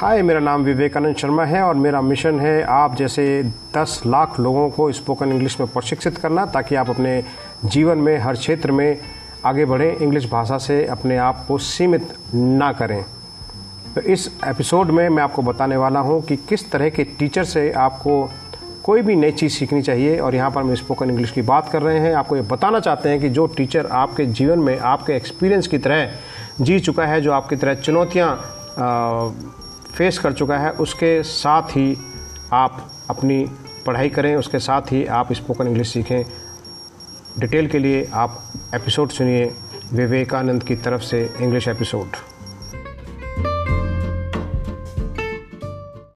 हाय, मेरा नाम विवेकानंद शर्मा है और मेरा मिशन है आप जैसे 10 लाख लोगों को स्पोकन इंग्लिश में प्रशिक्षित करना ताकि आप अपने जीवन में, हर क्षेत्र में आगे बढ़ें, इंग्लिश भाषा से अपने आप को सीमित ना करें। तो इस एपिसोड में मैं आपको बताने वाला हूँ कि किस तरह के टीचर से आपको कोई भी नई चीज़ सीखनी चाहिए और यहाँ पर हम स्पोकन इंग्लिश की बात कर रहे हैं। आपको ये बताना चाहते हैं कि जो टीचर आपके जीवन में, आपके एक्सपीरियंस की तरह जी चुका है, जो आपकी तरह चुनौतियाँ फेस कर चुका है, उसके साथ ही आप अपनी पढ़ाई करें, उसके साथ ही आप स्पोकन इंग्लिश सीखें। डिटेल के लिए आप एपिसोड सुनिए, विवेकानंद की तरफ़ से इंग्लिश एपिसोड